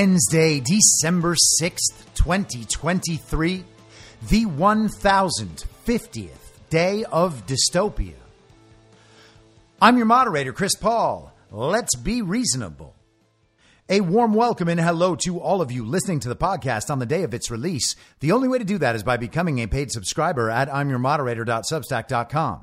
Wednesday, December 6th, 2023, the 1050th day of dystopia. I'm your moderator, Chris Paul. Let's be reasonable. A warm welcome and hello to all of you listening to the podcast on the day of its release. The only way to do that is by becoming a paid subscriber at imyourmoderator.substack.com.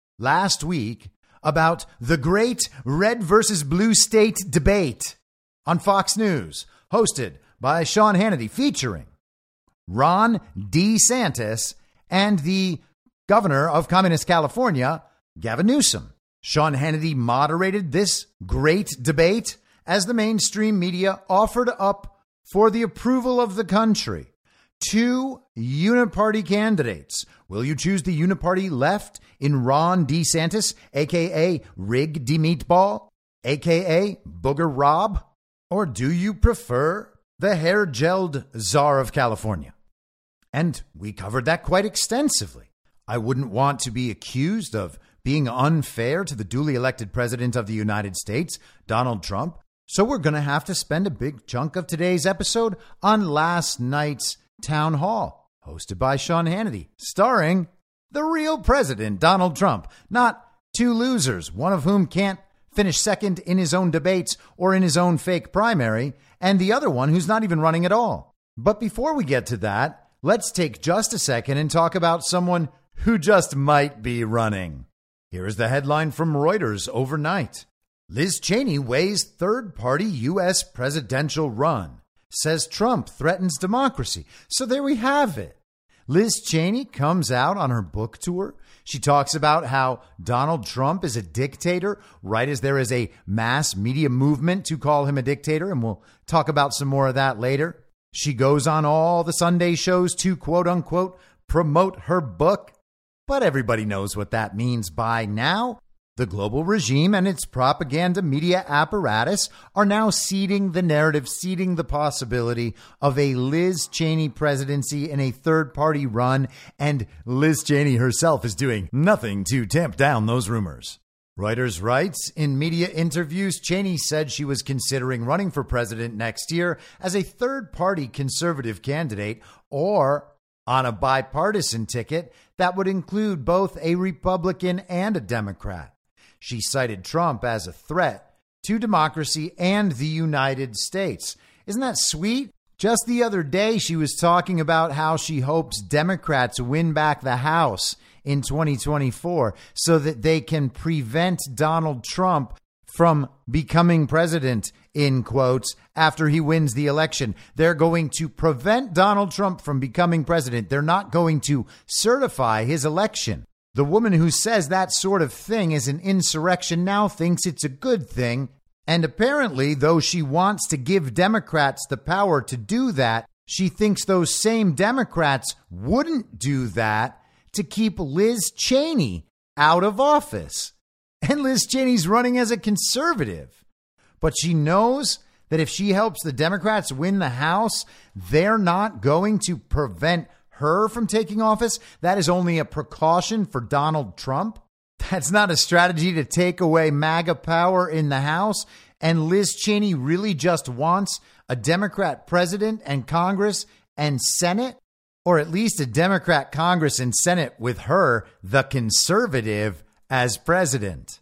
last week about the great red versus blue state debate on Fox News, hosted by Sean Hannity, featuring Ron DeSantis and the governor of Communist California, Gavin Newsom. Sean Hannity moderated this great debate as the mainstream media offered up for the approval of the country two uniparty candidates. Will you choose the uniparty left in Ron DeSantis, aka Rig D Meatball, aka Booger Rob? Or do you prefer the hair gelled czar of California? And we covered that quite extensively. I wouldn't want to be accused of being unfair to the duly elected president of the United States, Donald Trump. So we're going to have to spend a big chunk of today's episode on last night's town hall, hosted by Sean Hannity, starring the real president, Donald Trump, not two losers, one of whom can't finish second in his own debates or in his own fake primary, and the other one who's not even running at all. But before we get to that, let's take just a second and talk about someone who just might be running. Here is the headline from Reuters overnight Liz Cheney weighs third party U.S. presidential run, says Trump threatens democracy. So there we have it. Liz Cheney comes out on her book tour. She talks about how Donald Trump is a dictator, right as there is a mass media movement to call him a dictator. And we'll talk about some more of that later. She goes on all the Sunday shows to quote unquote promote her book. But everybody knows what that means by now. The global regime and its propaganda media apparatus are now seeding the narrative, seeding the possibility of a Liz Cheney presidency in a third party run, and Liz Cheney herself is doing nothing to tamp down those rumors. Reuters writes In media interviews, Cheney said she was considering running for president next year as a third party conservative candidate or on a bipartisan ticket that would include both a Republican and a Democrat. She cited Trump as a threat to democracy and the United States. Isn't that sweet? Just the other day, she was talking about how she hopes Democrats win back the House in 2024 so that they can prevent Donald Trump from becoming president, in quotes, after he wins the election. They're going to prevent Donald Trump from becoming president. They're not going to certify his election. The woman who says that sort of thing is an insurrection now thinks it's a good thing. And apparently, though she wants to give Democrats the power to do that, she thinks those same Democrats wouldn't do that to keep Liz Cheney out of office. And Liz Cheney's running as a conservative. But she knows that if she helps the Democrats win the House, they're not going to prevent her from taking office, that is only a precaution for Donald Trump. That's not a strategy to take away MAGA power in the House. And Liz Cheney really just wants a Democrat president and Congress and Senate, or at least a Democrat Congress and Senate with her, the conservative, as president.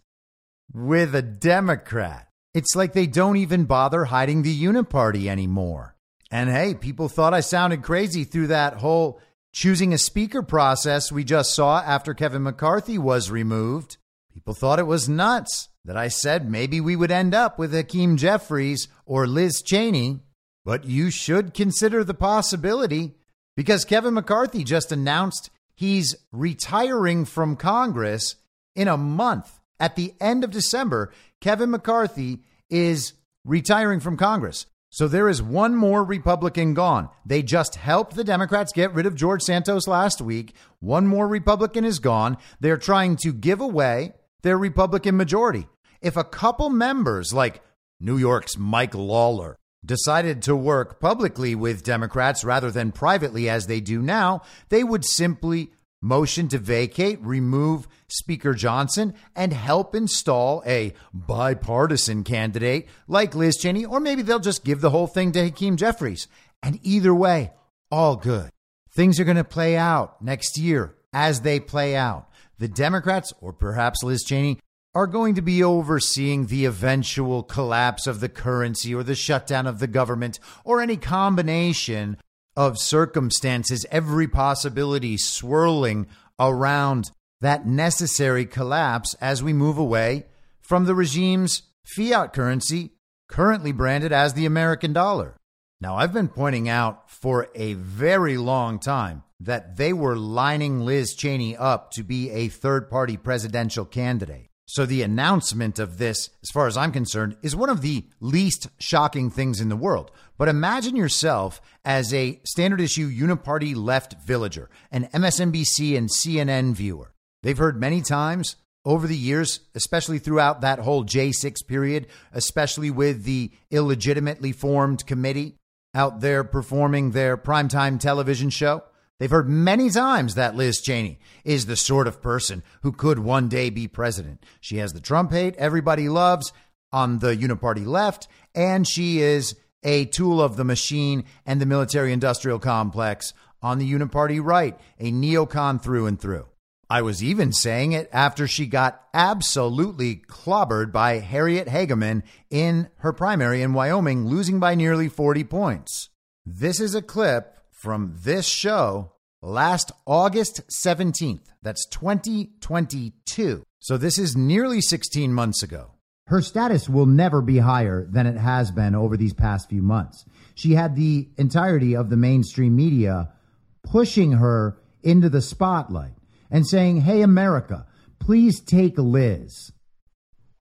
With a Democrat. It's like they don't even bother hiding the uniparty anymore. And hey, people thought I sounded crazy through that whole choosing a speaker process we just saw after Kevin McCarthy was removed. People thought it was nuts that I said maybe we would end up with Hakeem Jeffries or Liz Cheney. But you should consider the possibility because Kevin McCarthy just announced he's retiring from Congress in a month. At the end of December, Kevin McCarthy is retiring from Congress. So there is one more Republican gone. They just helped the Democrats get rid of George Santos last week. One more Republican is gone. They're trying to give away their Republican majority. If a couple members like New York's Mike Lawler decided to work publicly with Democrats rather than privately as they do now, they would simply motion to vacate, remove Speaker Johnson, and help install a bipartisan candidate like Liz Cheney, or maybe they'll just give the whole thing to Hakeem Jeffries. And either way, all good. Things are going to play out next year as they play out. The Democrats, or perhaps Liz Cheney, are going to be overseeing the eventual collapse of the currency or the shutdown of the government or any combination of circumstances, every possibility swirling around that necessary collapse as we move away from the regime's fiat currency, currently branded as the American dollar. Now, I've been pointing out for a very long time that they were lining Liz Cheney up to be a third party presidential candidate. So the announcement of this, as far as I'm concerned, is one of the least shocking things in the world. But imagine yourself as a standard issue uniparty left villager, an MSNBC and CNN viewer. They've heard many times over the years, especially throughout that whole J6 period, especially with the illegitimately formed committee out there performing their primetime television show. They've heard many times that Liz Cheney is the sort of person who could one day be president. She has the Trump hate everybody loves on the uniparty left, and she is a tool of the machine and the military industrial complex on the uniparty right, a neocon through and through. I was even saying it after she got absolutely clobbered by Harriet Hageman in her primary in Wyoming, losing by nearly 40 points. This is a clip from this show last August 17th. That's 2022. So this is nearly 16 months ago. Her status will never be higher than it has been over these past few months. She had the entirety of the mainstream media pushing her into the spotlight and saying, Hey, America, please take Liz.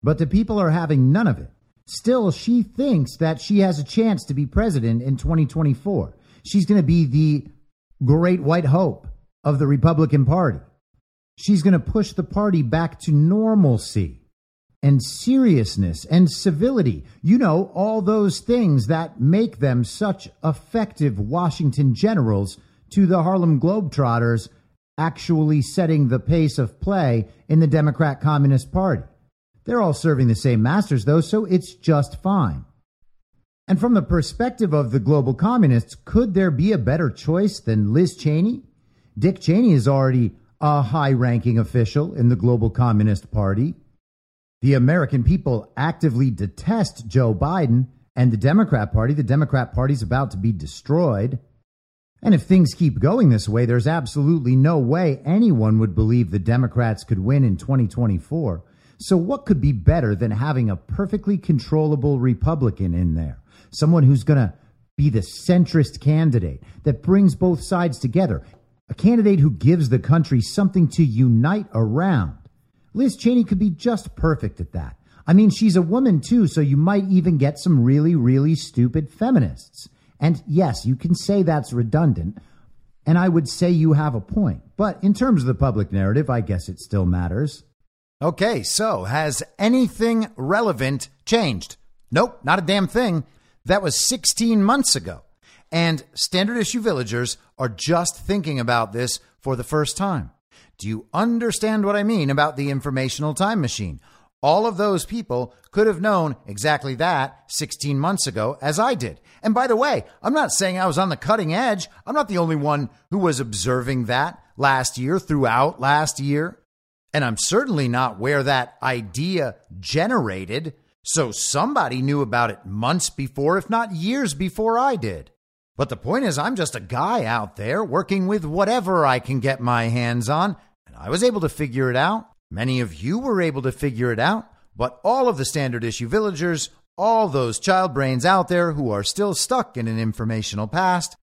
But the people are having none of it. Still, she thinks that she has a chance to be president in 2024. She's going to be the great white hope of the Republican Party. She's going to push the party back to normalcy and seriousness and civility. You know, all those things that make them such effective Washington generals to the Harlem Globetrotters actually setting the pace of play in the Democrat Communist Party. They're all serving the same masters, though, so it's just fine. And from the perspective of the global communists, could there be a better choice than Liz Cheney? Dick Cheney is already a high ranking official in the global communist party. The American people actively detest Joe Biden and the Democrat Party. The Democrat Party is about to be destroyed. And if things keep going this way, there's absolutely no way anyone would believe the Democrats could win in 2024. So, what could be better than having a perfectly controllable Republican in there? Someone who's going to be the centrist candidate that brings both sides together. A candidate who gives the country something to unite around. Liz Cheney could be just perfect at that. I mean, she's a woman too, so you might even get some really, really stupid feminists. And yes, you can say that's redundant, and I would say you have a point. But in terms of the public narrative, I guess it still matters. Okay, so has anything relevant changed? Nope, not a damn thing. That was 16 months ago. And standard issue villagers are just thinking about this for the first time. Do you understand what I mean about the informational time machine? All of those people could have known exactly that 16 months ago as I did. And by the way, I'm not saying I was on the cutting edge. I'm not the only one who was observing that last year, throughout last year. And I'm certainly not where that idea generated. So somebody knew about it months before, if not years before I did. But the point is, I'm just a guy out there working with whatever I can get my hands on, I was able to figure it out. Many of you were able to figure it out, but all of the standard issue villagers, all those child brains out there who are still stuck in an informational past,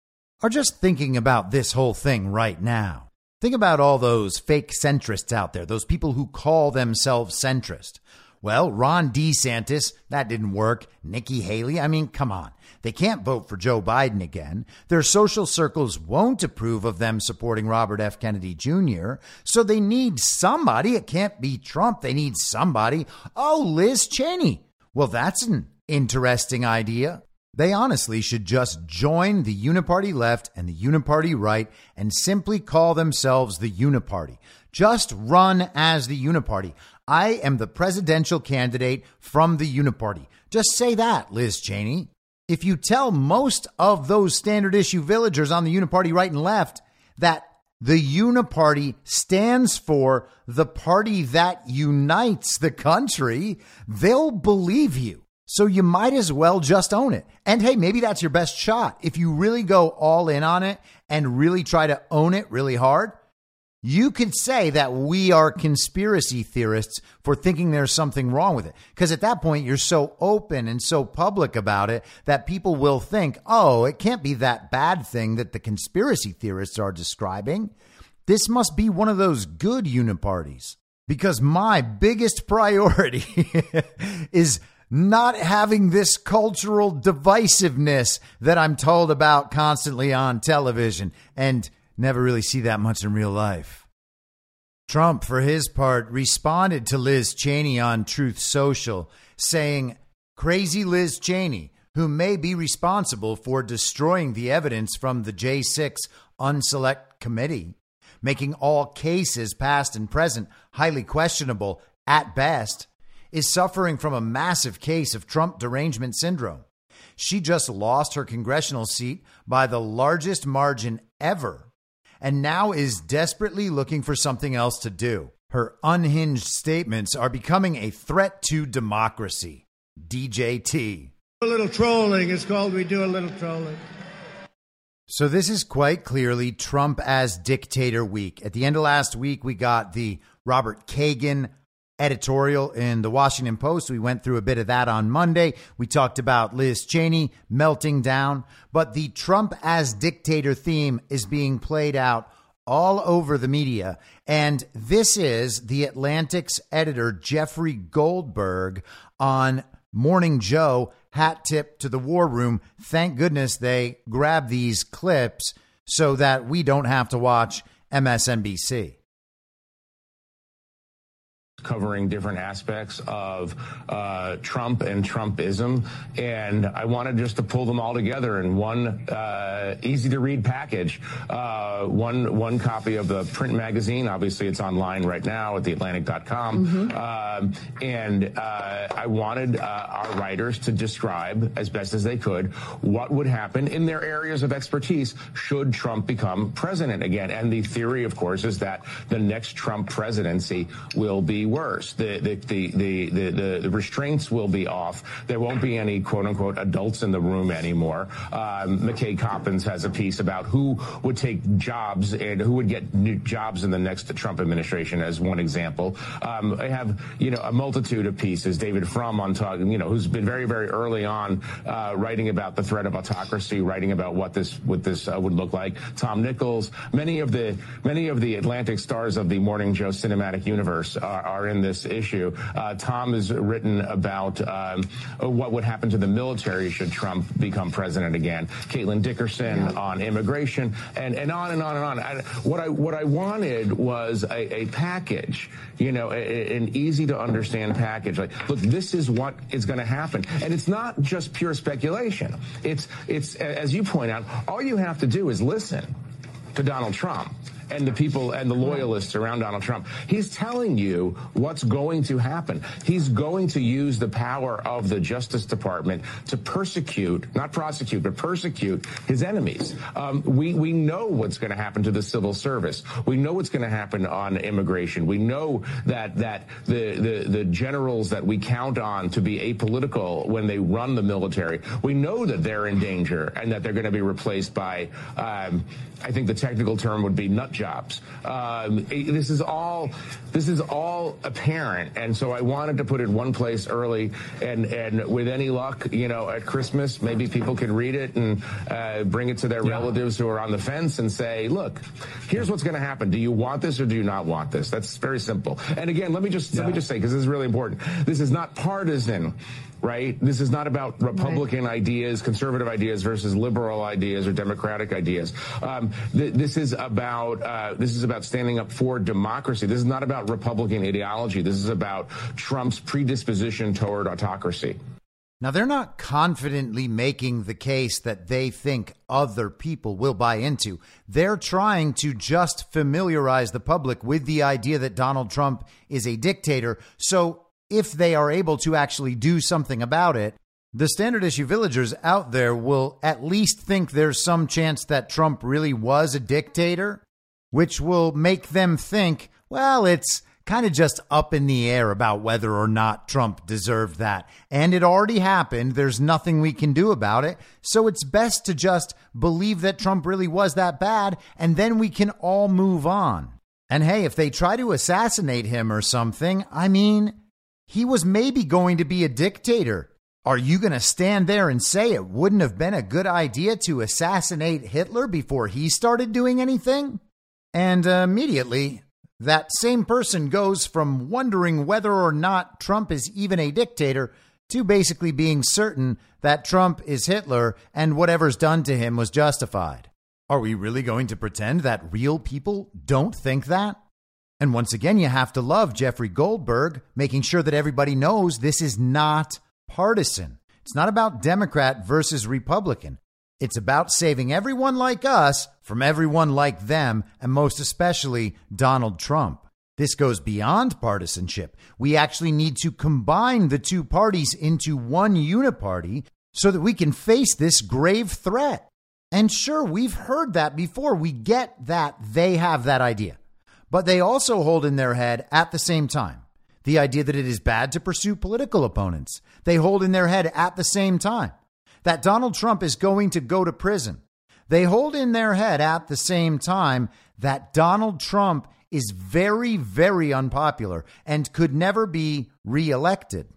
are just thinking about this whole thing right now. Think about all those fake centrists out there, those people who call themselves centrist. Well, Ron DeSantis, that didn't work. Nikki Haley, I mean, come on. They can't vote for Joe Biden again. Their social circles won't approve of them supporting Robert F. Kennedy Jr., so they need somebody. It can't be Trump. They need somebody. Oh, Liz Cheney. Well, that's an interesting idea. They honestly should just join the Uniparty left and the Uniparty right and simply call themselves the Uniparty. Just run as the Uniparty. I am the presidential candidate from the Uniparty. Just say that, Liz Cheney. If you tell most of those standard issue villagers on the Uniparty right and left that the Uniparty stands for the party that unites the country, they'll believe you. So you might as well just own it. And hey, maybe that's your best shot. If you really go all in on it and really try to own it really hard, you could say that we are conspiracy theorists for thinking there's something wrong with it. Because at that point, you're so open and so public about it that people will think, oh, it can't be that bad thing that the conspiracy theorists are describing. This must be one of those good uniparties. Because my biggest priority is not having this cultural divisiveness that I'm told about constantly on television. And never really see that much in real life. Trump, for his part, responded to Liz Cheney on Truth Social, saying, Crazy Liz Cheney, who may be responsible for destroying the evidence from the J6 Unselect Committee, making all cases, past and present, highly questionable at best, is suffering from a massive case of Trump derangement syndrome. She just lost her congressional seat by the largest margin ever and now is desperately looking for something else to do. Her unhinged statements are becoming a threat to democracy. DJT. A little trolling is called we do a little trolling. So this is quite clearly Trump as dictator week. At the end of last week, we got the Robert Kagan editorial in the Washington Post. We went through a bit of that on Monday. We talked about Liz Cheney melting down, but the Trump as dictator theme is being played out all over the media. And this is the Atlantic's editor, Jeffrey Goldberg, on Morning Joe, hat tip to the war room. Thank goodness they grabbed these clips so that we don't have to watch MSNBC covering different aspects of uh, Trump and Trumpism, and I wanted just to pull them all together in one uh, easy to read package. Uh, one one copy of the print magazine. Obviously, it's online right now at theatlantic.com, mm-hmm. Um, and uh, I wanted uh, our writers to describe as best as they could what would happen in their areas of expertise should Trump become president again. And the theory, of course, is that the next Trump presidency will be worse. The the, the, the, the, the restraints will be off. There won't be any quote unquote adults in the room anymore. Um, McKay Coppins has a piece about who would take jobs and who would get new jobs in the next Trump administration as one example. Um, I have, you know, a multitude of pieces. David Frum on talking, you know, who's been very, very early on uh, writing about the threat of autocracy, writing about what this what this uh, would look like. Tom Nichols, many of the many of the Atlantic stars of the Morning Joe cinematic universe are, are are in this issue. Uh, Tom has written about um, what would happen to the military should Trump become president again. Caitlin Dickerson yeah. on immigration, and, and on and on and on. I, what I what I wanted was a, a package, you know, a, an easy to understand package. Like, look, this is what is going to happen, and it's not just pure speculation. It's it's as you point out, all you have to do is listen to Donald Trump and the people and the loyalists around Donald Trump. He's telling you what's going to happen. He's going to use the power of the Justice Department to persecute, not prosecute, but persecute his enemies. Um, we we know what's going to happen to the civil service. We know what's going to happen on immigration. We know that that the, the the generals that we count on to be apolitical when they run the military, we know that they're in danger and that they're going to be replaced by. Um, I think the technical term would be nut jobs. Um, this is all this is all apparent, and so I wanted to put it one place early, and and with any luck, you know, at Christmas, maybe people can read it and uh, bring it to their yeah. relatives who are on the fence and say, look, here's what's going to happen. Do you want this or do you not want this? That's very simple. And again, let me just yeah. let me just say because this is really important. This is not partisan right? This is not about Republican right. ideas, conservative ideas versus liberal ideas or democratic ideas. Um, th- this is about uh, this is about standing up for democracy. This is not about Republican ideology. This is about Trump's predisposition toward autocracy. Now, they're not confidently making the case that they think other people will buy into. They're trying to just familiarize the public with the idea that Donald Trump is a dictator. So if they are able to actually do something about it, the standard issue villagers out there will at least think there's some chance that Trump really was a dictator, which will make them think, well, it's kind of just up in the air about whether or not Trump deserved that. And it already happened. There's nothing we can do about it. So it's best to just believe that Trump really was that bad, and then we can all move on. And hey, if they try to assassinate him or something, I mean, he was maybe going to be a dictator. Are you going to stand there and say it wouldn't have been a good idea to assassinate Hitler before he started doing anything? And uh, immediately, that same person goes from wondering whether or not Trump is even a dictator to basically being certain that Trump is Hitler and whatever's done to him was justified. Are we really going to pretend that real people don't think that? And once again, you have to love Jeffrey Goldberg, making sure that everybody knows this is not partisan. It's not about Democrat versus Republican. It's about saving everyone like us from everyone like them, and most especially Donald Trump. This goes beyond partisanship. We actually need to combine the two parties into one uniparty so that we can face this grave threat. And sure, we've heard that before. We get that they have that idea. But they also hold in their head at the same time the idea that it is bad to pursue political opponents. They hold in their head at the same time that Donald Trump is going to go to prison. They hold in their head at the same time that Donald Trump is very, very unpopular and could never be reelected.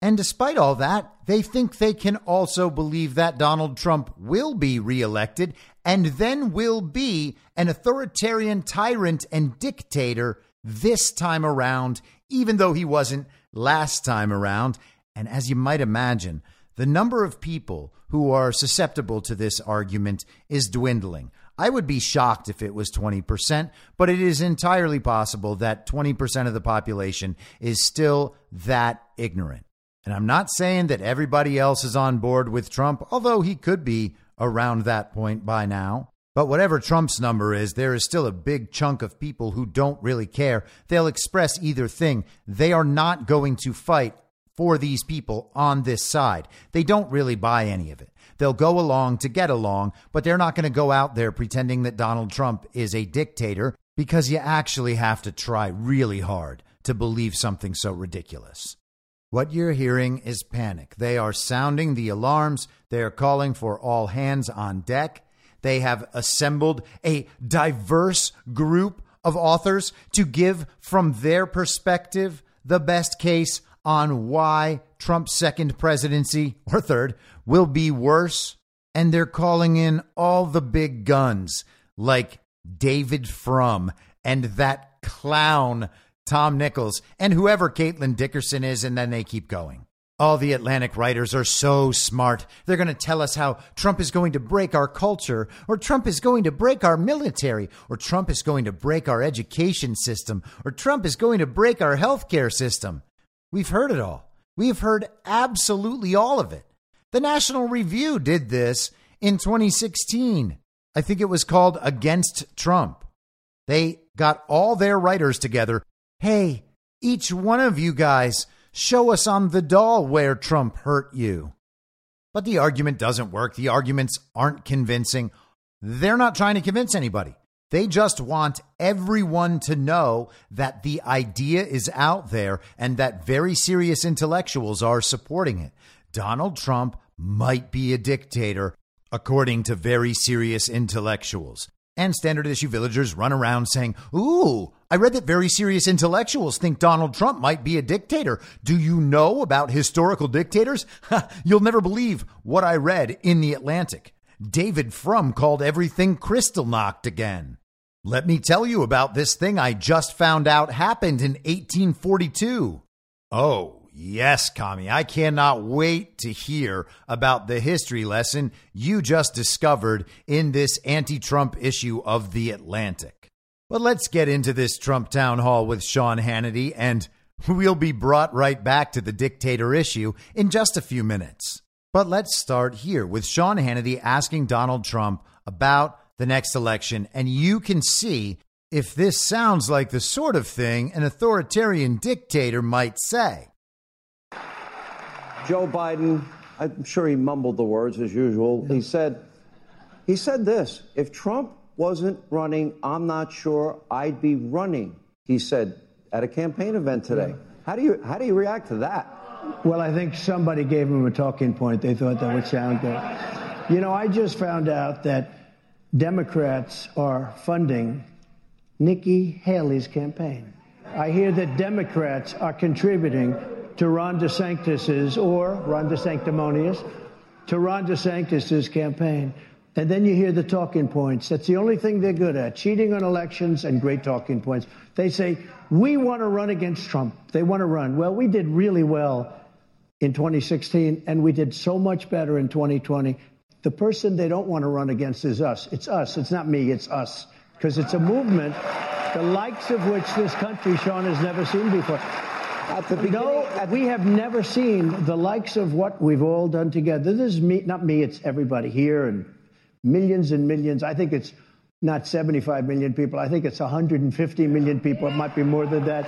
And despite all that, they think they can also believe that Donald Trump will be reelected and then will be an authoritarian tyrant and dictator this time around, even though he wasn't last time around. And as you might imagine, the number of people who are susceptible to this argument is dwindling. I would be shocked if it was 20%, but it is entirely possible that 20% of the population is still that ignorant. And I'm not saying that everybody else is on board with Trump, although he could be around that point by now. But whatever Trump's number is, there is still a big chunk of people who don't really care. They'll express either thing. They are not going to fight for these people on this side. They don't really buy any of it. They'll go along to get along, but they're not going to go out there pretending that Donald Trump is a dictator because you actually have to try really hard to believe something so ridiculous. What you're hearing is panic. They are sounding the alarms. They are calling for all hands on deck. They have assembled a diverse group of authors to give from their perspective the best case on why Trump's second presidency or third will be worse. And they're calling in all the big guns like David Frum and that clown Tom Nichols and whoever Caitlin Dickerson is, and then they keep going. All the Atlantic writers are so smart. They're going to tell us how Trump is going to break our culture, or Trump is going to break our military, or Trump is going to break our education system, or Trump is going to break our healthcare system. We've heard it all. We've heard absolutely all of it. The National Review did this in 2016. I think it was called Against Trump. They got all their writers together. Hey, each one of you guys, show us on the doll where Trump hurt you. But the argument doesn't work. The arguments aren't convincing. They're not trying to convince anybody. They just want everyone to know that the idea is out there and that very serious intellectuals are supporting it. Donald Trump might be a dictator, according to very serious intellectuals. And standard issue villagers run around saying, Ooh, I read that very serious intellectuals think Donald Trump might be a dictator. Do you know about historical dictators? You'll never believe what I read in The Atlantic. David Frum called everything Kristallnacht again. Let me tell you about this thing I just found out happened in 1842. Oh, Yes, Kami, I cannot wait to hear about the history lesson you just discovered in this anti Trump issue of The Atlantic. But let's get into this Trump town hall with Sean Hannity, and we'll be brought right back to the dictator issue in just a few minutes. But let's start here with Sean Hannity asking Donald Trump about the next election, and you can see if this sounds like the sort of thing an authoritarian dictator might say. Joe Biden, I'm sure he mumbled the words as usual. He said, he said this, if Trump wasn't running, I'm not sure I'd be running, he said at a campaign event today. How do you how do you react to that? Well, I think somebody gave him a talking point. They thought that would sound good. You know, I just found out that Democrats are funding Nikki Haley's campaign. I hear that Democrats are contributing to Ron DeSantis's or Ron DeSanctimonious to Ron DeSantis's campaign. And then you hear the talking points. That's the only thing they're good at cheating on elections and great talking points. They say, We want to run against Trump. They want to run. Well, we did really well in 2016, and we did so much better in 2020. The person they don't want to run against is us. It's us. It's not me. It's us. Because it's a movement, the likes of which this country, Sean, has never seen before. At the beginning, no, at we have never seen the likes of what we've all done together. This is me, not me, it's everybody here and millions and millions. I think it's not 75 million people. I think it's 150 million people. It might be more than that.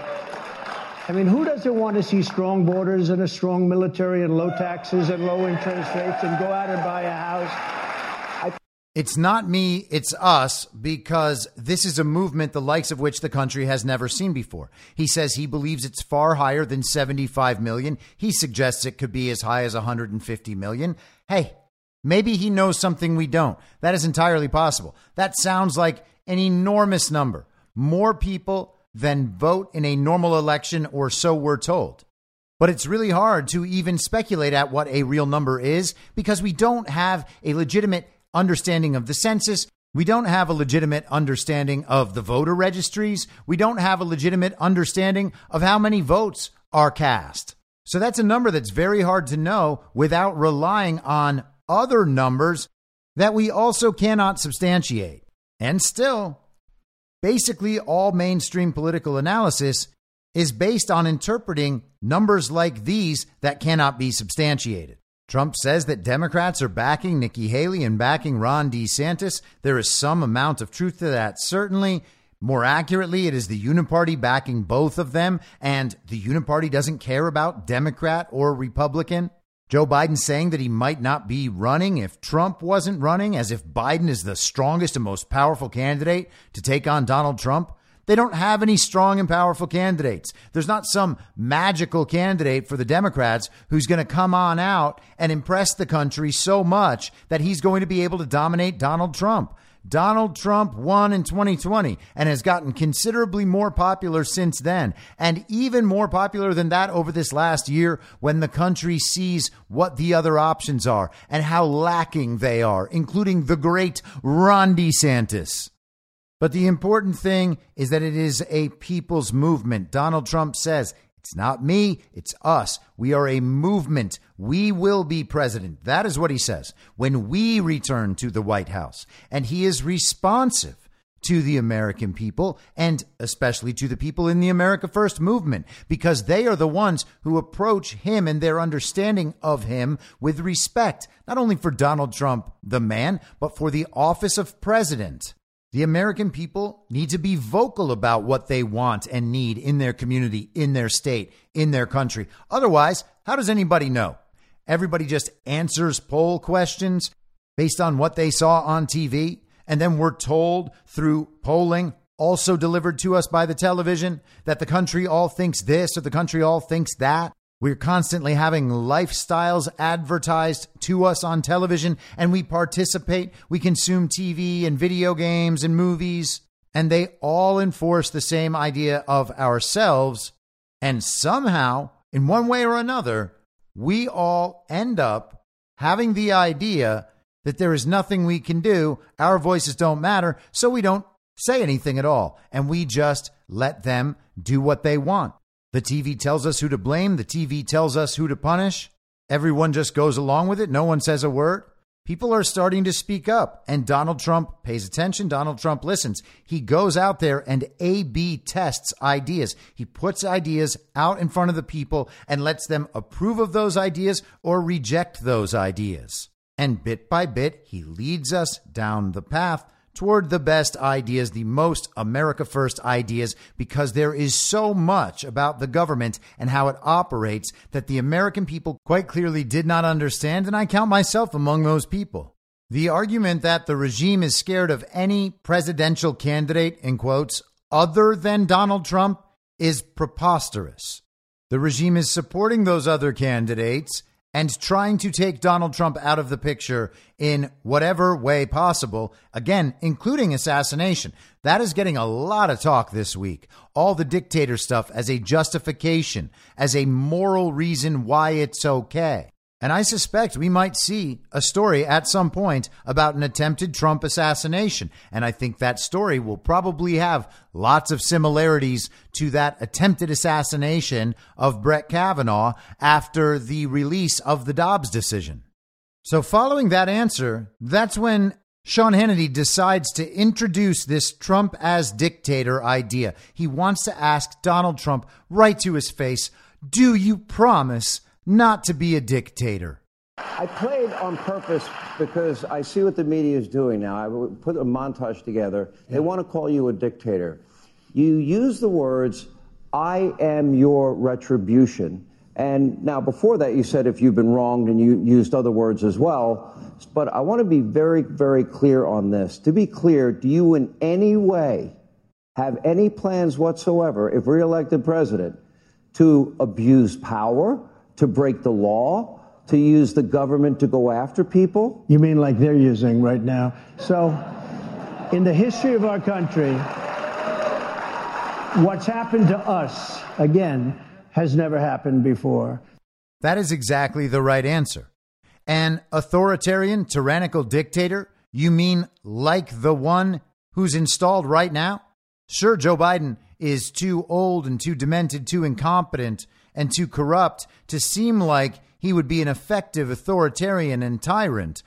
I mean, who doesn't want to see strong borders and a strong military and low taxes and low interest rates and go out and buy a house? It's not me, it's us, because this is a movement the likes of which the country has never seen before. He says he believes it's far higher than 75 million. He suggests it could be as high as 150 million. Hey, maybe he knows something we don't. That is entirely possible. That sounds like an enormous number. more people than vote in a normal election, or so we're told. But it's really hard to even speculate at what a real number is because we don't have a legitimate understanding of the census. We don't have a legitimate understanding of the voter registries. We don't have a legitimate understanding of how many votes are cast. So that's a number that's very hard to know without relying on other numbers that we also cannot substantiate. And still, basically all mainstream political analysis is based on interpreting numbers like these that cannot be substantiated. Trump says that Democrats are backing Nikki Haley and backing Ron DeSantis. There is some amount of truth to that, certainly. More accurately, it is the Uniparty backing both of them, and the Uniparty doesn't care about Democrat or Republican. Joe Biden saying that he might not be running if Trump wasn't running, as if Biden is the strongest and most powerful candidate to take on Donald Trump. They don't have any strong and powerful candidates. There's not some magical candidate for the Democrats who's going to come on out and impress the country so much that he's going to be able to dominate Donald Trump. Donald Trump won in 2020 and has gotten considerably more popular since then, and even more popular than that over this last year when the country sees what the other options are and how lacking they are, including the great Ron DeSantis. But the important thing is that it is a people's movement. Donald Trump says it's not me, it's us. We are a movement. We will be president. That is what he says when we return to the White House. And he is responsive to the American people and especially to the people in the America First movement because they are the ones who approach him and their understanding of him with respect, not only for Donald Trump, the man, but for the office of president. The American people need to be vocal about what they want and need in their community, in their state, in their country. Otherwise, how does anybody know? Everybody just answers poll questions based on what they saw on TV. And then we're told through polling, also delivered to us by the television, that the country all thinks this or the country all thinks that. We're constantly having lifestyles advertised to us on television, and we participate. We consume TV and video games and movies, and they all enforce the same idea of ourselves. And somehow, in one way or another, we all end up having the idea that there is nothing we can do. Our voices don't matter, so we don't say anything at all, and we just let them do what they want. The TV tells us who to blame. The TV tells us who to punish. Everyone just goes along with it. No one says a word. People are starting to speak up, and Donald Trump pays attention. Donald Trump listens. He goes out there and A B tests ideas. He puts ideas out in front of the people and lets them approve of those ideas or reject those ideas. And bit by bit, he leads us down the path toward the best ideas, the most America First ideas, because there is so much about the government and how it operates that the American people quite clearly did not understand, and I count myself among those people. The argument that the regime is scared of any presidential candidate, in quotes, other than Donald Trump is preposterous. The regime is supporting those other candidates and trying to take Donald Trump out of the picture in whatever way possible, again, including assassination. That is getting a lot of talk this week. All the dictator stuff as a justification, as a moral reason why it's okay. And I suspect we might see a story at some point about an attempted Trump assassination. And I think that story will probably have lots of similarities to that attempted assassination of Brett Kavanaugh after the release of the Dobbs decision. So, following that answer, that's when Sean Hannity decides to introduce this Trump as dictator idea. He wants to ask Donald Trump right to his face Do you promise? Not to be a dictator. I played on purpose because I see what the media is doing now. I put a montage together. They yeah. want to call you a dictator. You use the words, I am your retribution. And now, before that, you said if you've been wronged, and you used other words as well. But I want to be very, very clear on this. To be clear, do you in any way have any plans whatsoever, if reelected president, to abuse power? To break the law, to use the government to go after people. You mean like they're using right now? So, in the history of our country, What's happened to us, again, has never happened before. That is exactly the right answer. An authoritarian, tyrannical dictator, you mean like the one who's installed right now? Sure, Joe Biden is too old and too demented, too incompetent, and too corrupt to seem like he would be an effective authoritarian and tyrant.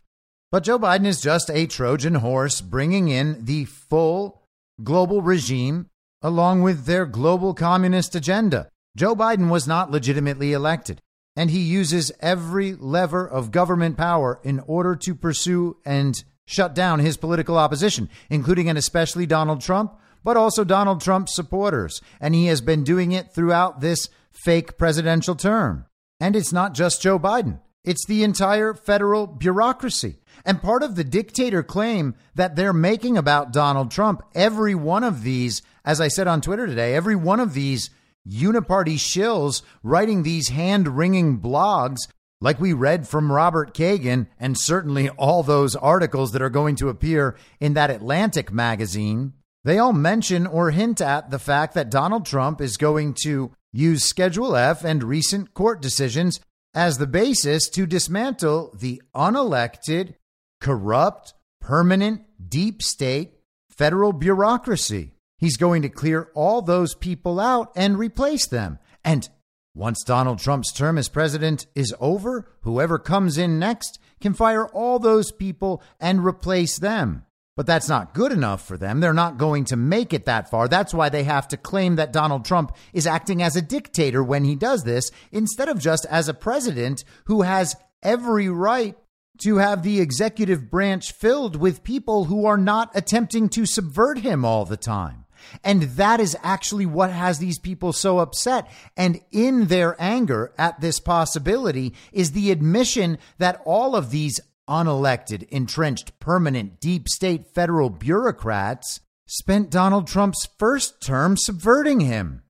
But Joe Biden is just a Trojan horse bringing in the full global regime along with their global communist agenda. Joe Biden was not legitimately elected, and he uses every lever of government power in order to pursue and shut down his political opposition, including and especially Donald Trump, but also Donald Trump's supporters. And he has been doing it throughout this fake presidential term. And it's not just Joe Biden, it's the entire federal bureaucracy. And part of the dictator claim that they're making about Donald Trump, every one of these, as I said on Twitter today, every one of these uniparty shills writing these hand wringing blogs, like we read from Robert Kagan, and certainly all those articles that are going to appear in that Atlantic magazine, they all mention or hint at the fact that Donald Trump is going to use Schedule F and recent court decisions as the basis to dismantle the unelected, corrupt, permanent, deep state federal bureaucracy. He's going to clear all those people out and replace them. And once Donald Trump's term as president is over, whoever comes in next can fire all those people and replace them. But that's not good enough for them. They're not going to make it that far. That's why they have to claim that Donald Trump is acting as a dictator when he does this, instead of just as a president who has every right to have the executive branch filled with people who are not attempting to subvert him all the time. And that is actually what has these people so upset. And in their anger at this possibility is the admission that all of these unelected, entrenched, permanent, deep state federal bureaucrats spent Donald Trump's first term subverting him,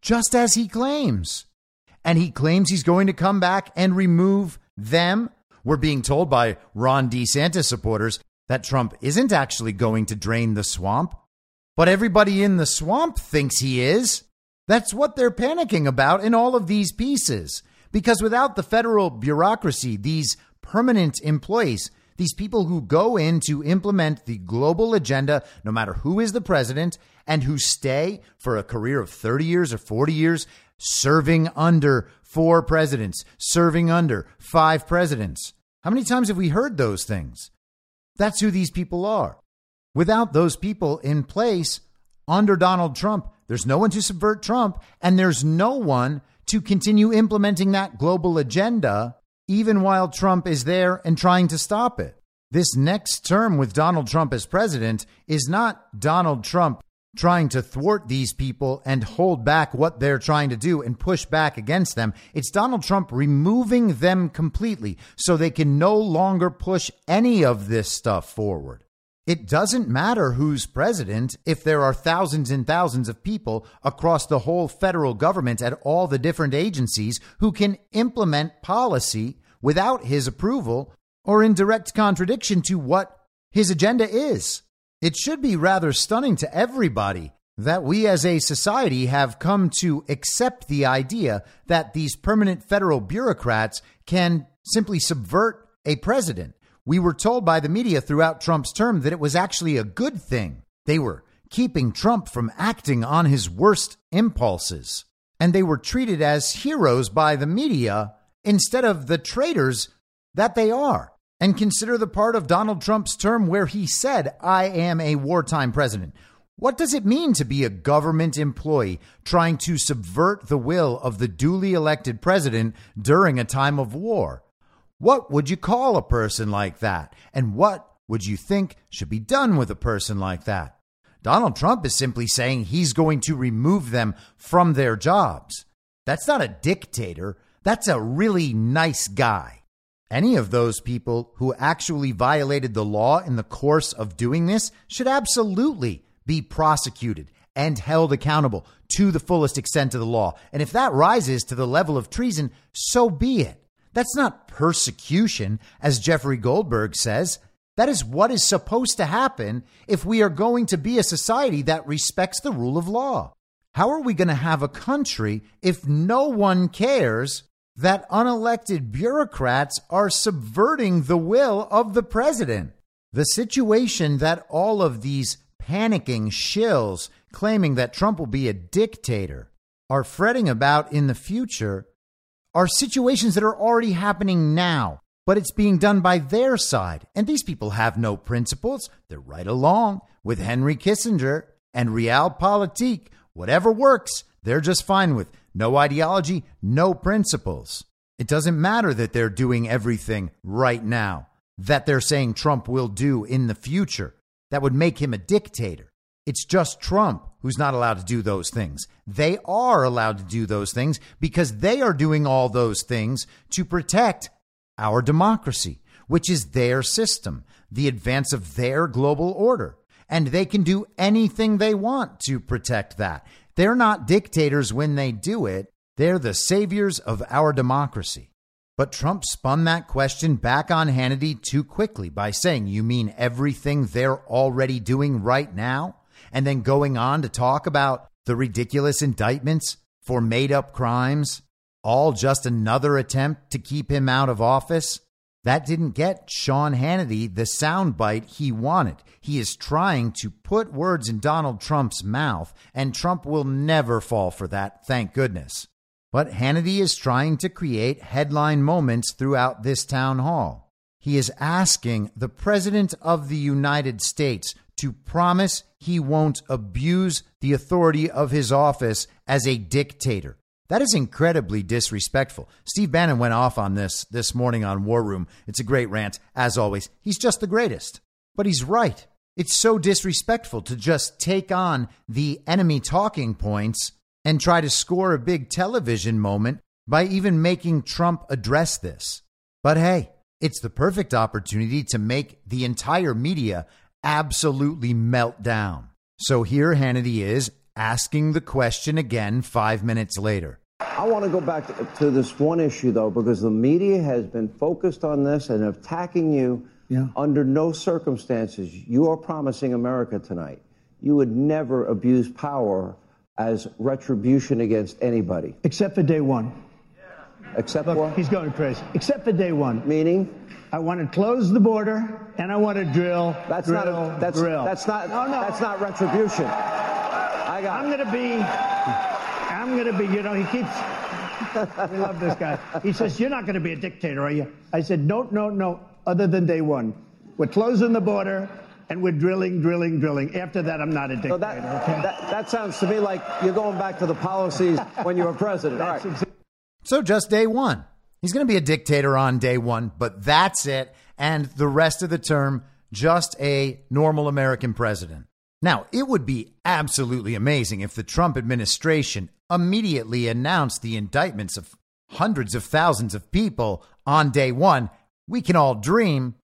just as he claims. And he claims he's going to come back and remove them. We're being told by Ron DeSantis supporters that Trump isn't actually going to drain the swamp, but everybody in the swamp thinks he is. That's what they're panicking about in all of these pieces. Because without the federal bureaucracy, these permanent employees, these people who go in to implement the global agenda, no matter who is the president, and who stay for a career of 30 years or 40 years, serving under four presidents, serving under five presidents. How many times have we heard those things? That's who these people are. Without those people in place under Donald Trump, there's no one to subvert Trump, and there's no one to continue implementing that global agenda even while Trump is there and trying to stop it. This next term with Donald Trump as president is not Donald Trump trying to thwart these people and hold back what they're trying to do and push back against them. It's Donald Trump removing them completely so they can no longer push any of this stuff forward. It doesn't matter who's president if there are thousands and thousands of people across the whole federal government at all the different agencies who can implement policy without his approval or in direct contradiction to what his agenda is. It should be rather stunning to everybody that we as a society have come to accept the idea that these permanent federal bureaucrats can simply subvert a president we were told by the media throughout Trump's term that it was actually a good thing. They were keeping Trump from acting on his worst impulses. And they were treated as heroes by the media instead of the traitors that they are. And consider the part of Donald Trump's term where he said, I am a wartime president. What does it mean to be a government employee trying to subvert the will of the duly elected president during a time of war? What would you call a person like that? And what would you think should be done with a person like that? Donald Trump is simply saying he's going to remove them from their jobs. That's not a dictator. That's a really nice guy. Any of those people who actually violated the law in the course of doing this should absolutely be prosecuted and held accountable to the fullest extent of the law. And if that rises to the level of treason, so be it. That's not persecution, as Jeffrey Goldberg says. That is what is supposed to happen if we are going to be a society that respects the rule of law. How are we going to have a country if no one cares that unelected bureaucrats are subverting the will of the president? The situation that all of these panicking shills claiming that Trump will be a dictator are fretting about in the future are situations that are already happening now, but it's being done by their side. And these people have no principles. They're right along with Henry Kissinger and realpolitik. Whatever works, they're just fine with. No ideology, no principles. It doesn't matter that they're doing everything right now, that they're saying Trump will do in the future. That would make him a dictator. It's just Trump who's not allowed to do those things. They are allowed to do those things because they are doing all those things to protect our democracy, which is their system, the advance of their global order. And they can do anything they want to protect that. They're not dictators when they do it, they're the saviors of our democracy. But Trump spun that question back on Hannity too quickly by saying, You mean everything they're already doing right now? And then going on to talk about the ridiculous indictments for made up crimes, all just another attempt to keep him out of office. That didn't get Sean Hannity the soundbite he wanted. He is trying to put words in Donald Trump's mouth, and Trump will never fall for that, thank goodness. But Hannity is trying to create headline moments throughout this town hall. He is asking the President of the United States to promise he won't abuse the authority of his office as a dictator. That is incredibly disrespectful. Steve Bannon went off on this this morning on War Room. It's a great rant, as always. He's just the greatest. But he's right. It's so disrespectful to just take on the enemy talking points and try to score a big television moment by even making Trump address this. But hey, it's the perfect opportunity to make the entire media absolutely melt down. So here Hannity is asking the question again five minutes later. I want to go back to, to this one issue, though, because the media has been focused on this and attacking you Yeah. under no circumstances. You are promising America tonight you would never abuse power as retribution against anybody. Except for day one. Except Look, for? he's going crazy. Except for day one. Meaning? I want to close the border and I want to drill. That's drill, not a, that's drill. that's not No, no. that's not retribution. I got I'm going to be. I'm going to be. You know, he keeps. we love this guy. He says, "You're not going to be a dictator, are you?" I said, "No, no, no. Other than day one, we're closing the border." And we're drilling, drilling, drilling. After that, I'm not a dictator. So that, okay? that that sounds to me like you're going back to the policies when you were president. All right. So just day one. He's going to be a dictator on day one, but that's it. And the rest of the term, just a normal American president. Now, it would be absolutely amazing if the Trump administration immediately announced the indictments of hundreds of thousands of people on day one. We can all dream.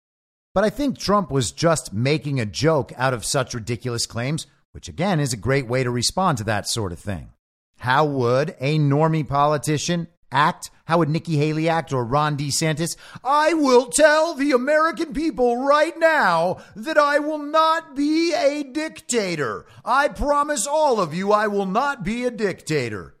But I think Trump was just making a joke out of such ridiculous claims, which again is a great way to respond to that sort of thing. How would a normie politician act? How would Nikki Haley act or Ron DeSantis? I will tell the American people right now that I will not be a dictator. I promise all of you I will not be a dictator.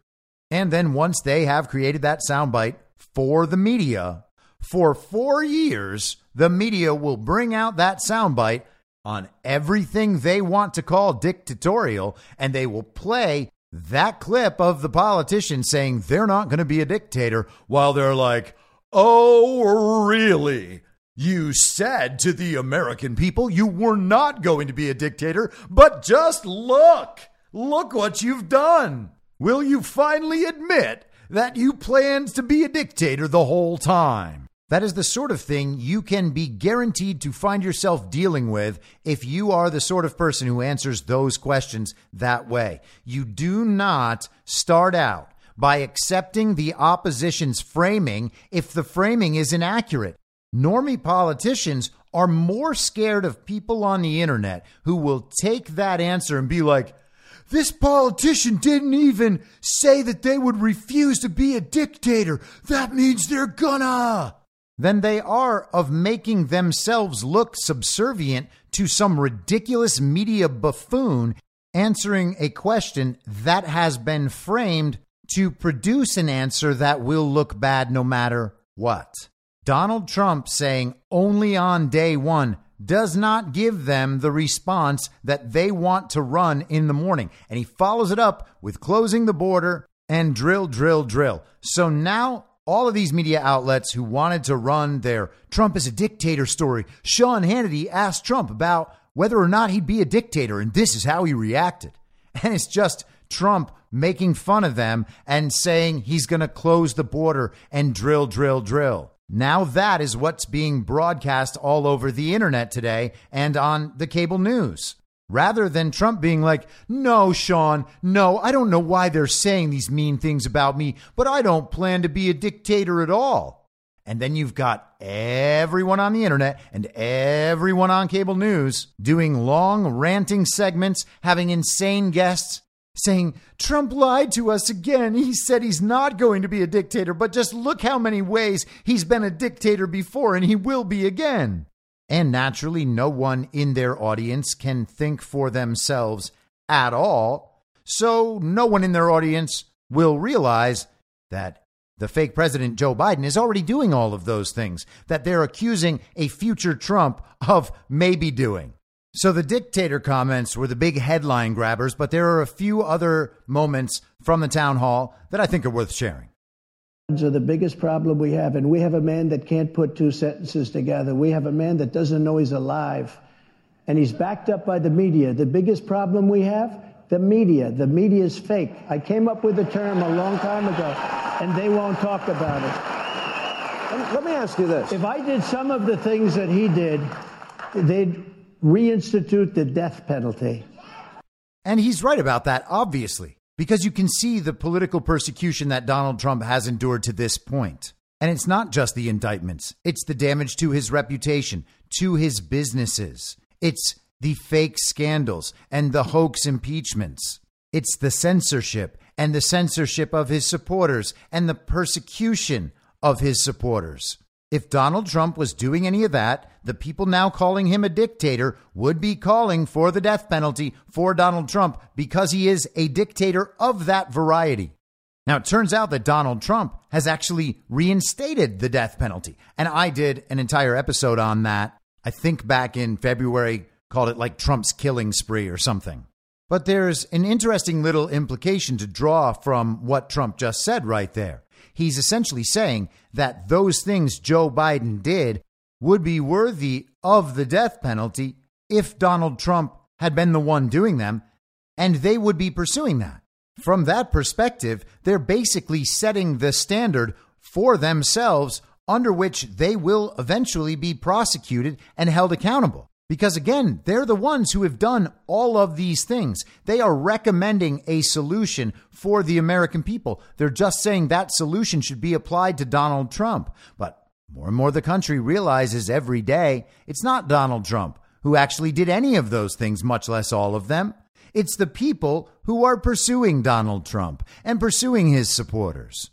And then once they have created that soundbite for the media, for four years, the media will bring out that soundbite on everything they want to call dictatorial, and they will play that clip of the politician saying they're not going to be a dictator while they're like, oh, really? You said to the American people you were not going to be a dictator, but just look. Look what you've done. Will you finally admit that you planned to be a dictator the whole time? That is the sort of thing you can be guaranteed to find yourself dealing with if you are the sort of person who answers those questions that way. You do not start out by accepting the opposition's framing if the framing is inaccurate. Normie politicians are more scared of people on the internet who will take that answer and be like, this politician didn't even say that they would refuse to be a dictator. That means they're gonna. Than they are of making themselves look subservient to some ridiculous media buffoon answering a question that has been framed to produce an answer that will look bad no matter what. Donald Trump saying only on day one does not give them the response that they want to run in the morning. And he follows it up with closing the border and drill, drill, drill. So now all of these media outlets who wanted to run their Trump is a dictator story, Sean Hannity asked Trump about whether or not he'd be a dictator, and this is how he reacted. And it's just Trump making fun of them and saying he's going to close the border and drill, drill, drill. Now that is what's being broadcast all over the internet today and on the cable news. Rather than Trump being like, no, Sean, no, I don't know why they're saying these mean things about me, but I don't plan to be a dictator at all. And then you've got everyone on the internet and everyone on cable news doing long ranting segments, having insane guests, saying, Trump lied to us again. He said he's not going to be a dictator, but just look how many ways he's been a dictator before and he will be again. And naturally, no one in their audience can think for themselves at all. So no one in their audience will realize that the fake president Joe Biden is already doing all of those things that they're accusing a future Trump of maybe doing. So the dictator comments were the big headline grabbers, but there are a few other moments from the town hall that I think are worth sharing. Are the biggest problem we have, and we have a man that can't put two sentences together. We have a man that doesn't know he's alive, and he's backed up by the media. The biggest problem we have, the media. The media is fake. I came up with the term a long time ago, and they won't talk about it. Let me ask you this: If I did some of the things that he did, they'd reinstitute the death penalty. And he's right about that, obviously, because you can see the political persecution that Donald Trump has endured to this point. And it's not just the indictments, it's the damage to his reputation, to his businesses. It's the fake scandals and the hoax impeachments. It's the censorship and the censorship of his supporters and the persecution of his supporters. If Donald Trump was doing any of that, the people now calling him a dictator would be calling for the death penalty for Donald Trump because he is a dictator of that variety. Now, it turns out that Donald Trump has actually reinstated the death penalty. And I did an entire episode on that. I think back in February, called it like Trump's killing spree or something. But there's an interesting little implication to draw from what Trump just said right there he's essentially saying that those things Joe Biden did would be worthy of the death penalty if Donald Trump had been the one doing them, and they would be pursuing that. From that perspective, they're basically setting the standard for themselves under which they will eventually be prosecuted and held accountable. Because again, they're the ones who have done all of these things. They are recommending a solution for the American people. They're just saying that solution should be applied to Donald Trump. But more and more the country realizes every day it's not Donald Trump who actually did any of those things, much less all of them. It's the people who are pursuing Donald Trump and pursuing his supporters.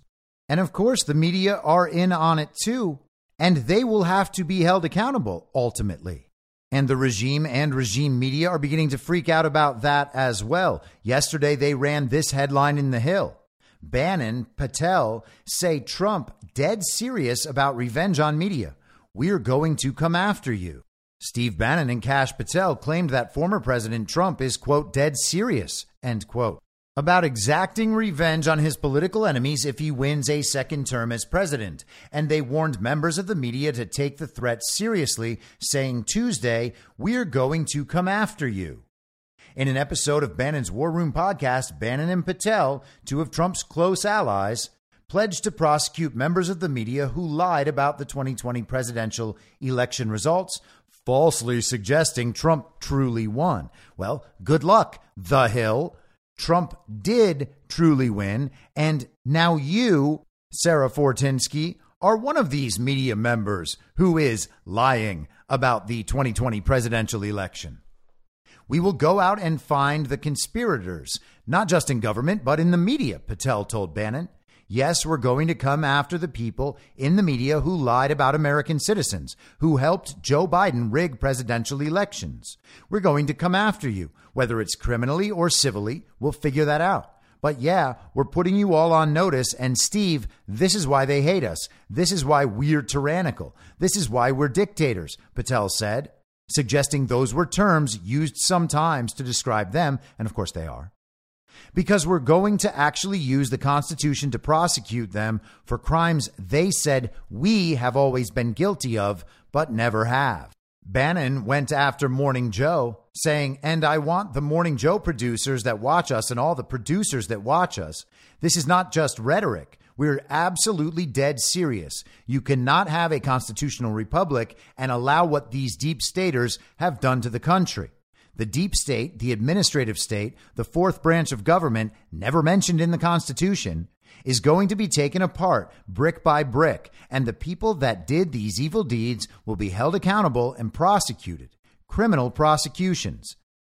And of course, the media are in on it too, and they will have to be held accountable ultimately. And the regime and regime media are beginning to freak out about that as well. Yesterday, they ran this headline in The Hill Bannon, Patel say Trump dead serious about revenge on media. We're going to come after you. Steve Bannon and Kash Patel claimed that former President Trump is, quote, dead serious, end quote about exacting revenge on his political enemies if he wins a second term as president. And they warned members of the media to take the threat seriously, saying Tuesday, We're going to come after you. In an episode of Bannon's War Room podcast, Bannon and Patel, two of Trump's close allies, pledged to prosecute members of the media who lied about the 2020 presidential election results, falsely suggesting Trump truly won. Well, good luck, The Hill. Trump did truly win. And now you, Sarah Fortinsky, are one of these media members who is lying about the 2020 presidential election. We will go out and find the conspirators, not just in government, but in the media, Patel told Bannon. Yes, we're going to come after the people in the media who lied about American citizens, who helped Joe Biden rig presidential elections. We're going to come after you, whether it's criminally or civilly. We'll figure that out. But yeah, we're putting you all on notice. And Steve, this is why they hate us. This is why we're tyrannical. This is why we're dictators, Patel said, suggesting those were terms used sometimes to describe them. And of course, they are because we're going to actually use the Constitution to prosecute them for crimes they said we have always been guilty of, but never have. Bannon went after Morning Joe, saying, And I want the Morning Joe producers that watch us and all the producers that watch us. This is not just rhetoric. We're absolutely dead serious. You cannot have a constitutional republic and allow what these deep staters have done to the country. The deep state, the administrative state, the fourth branch of government, never mentioned in the Constitution, is going to be taken apart brick by brick, and the people that did these evil deeds will be held accountable and prosecuted. Criminal prosecutions.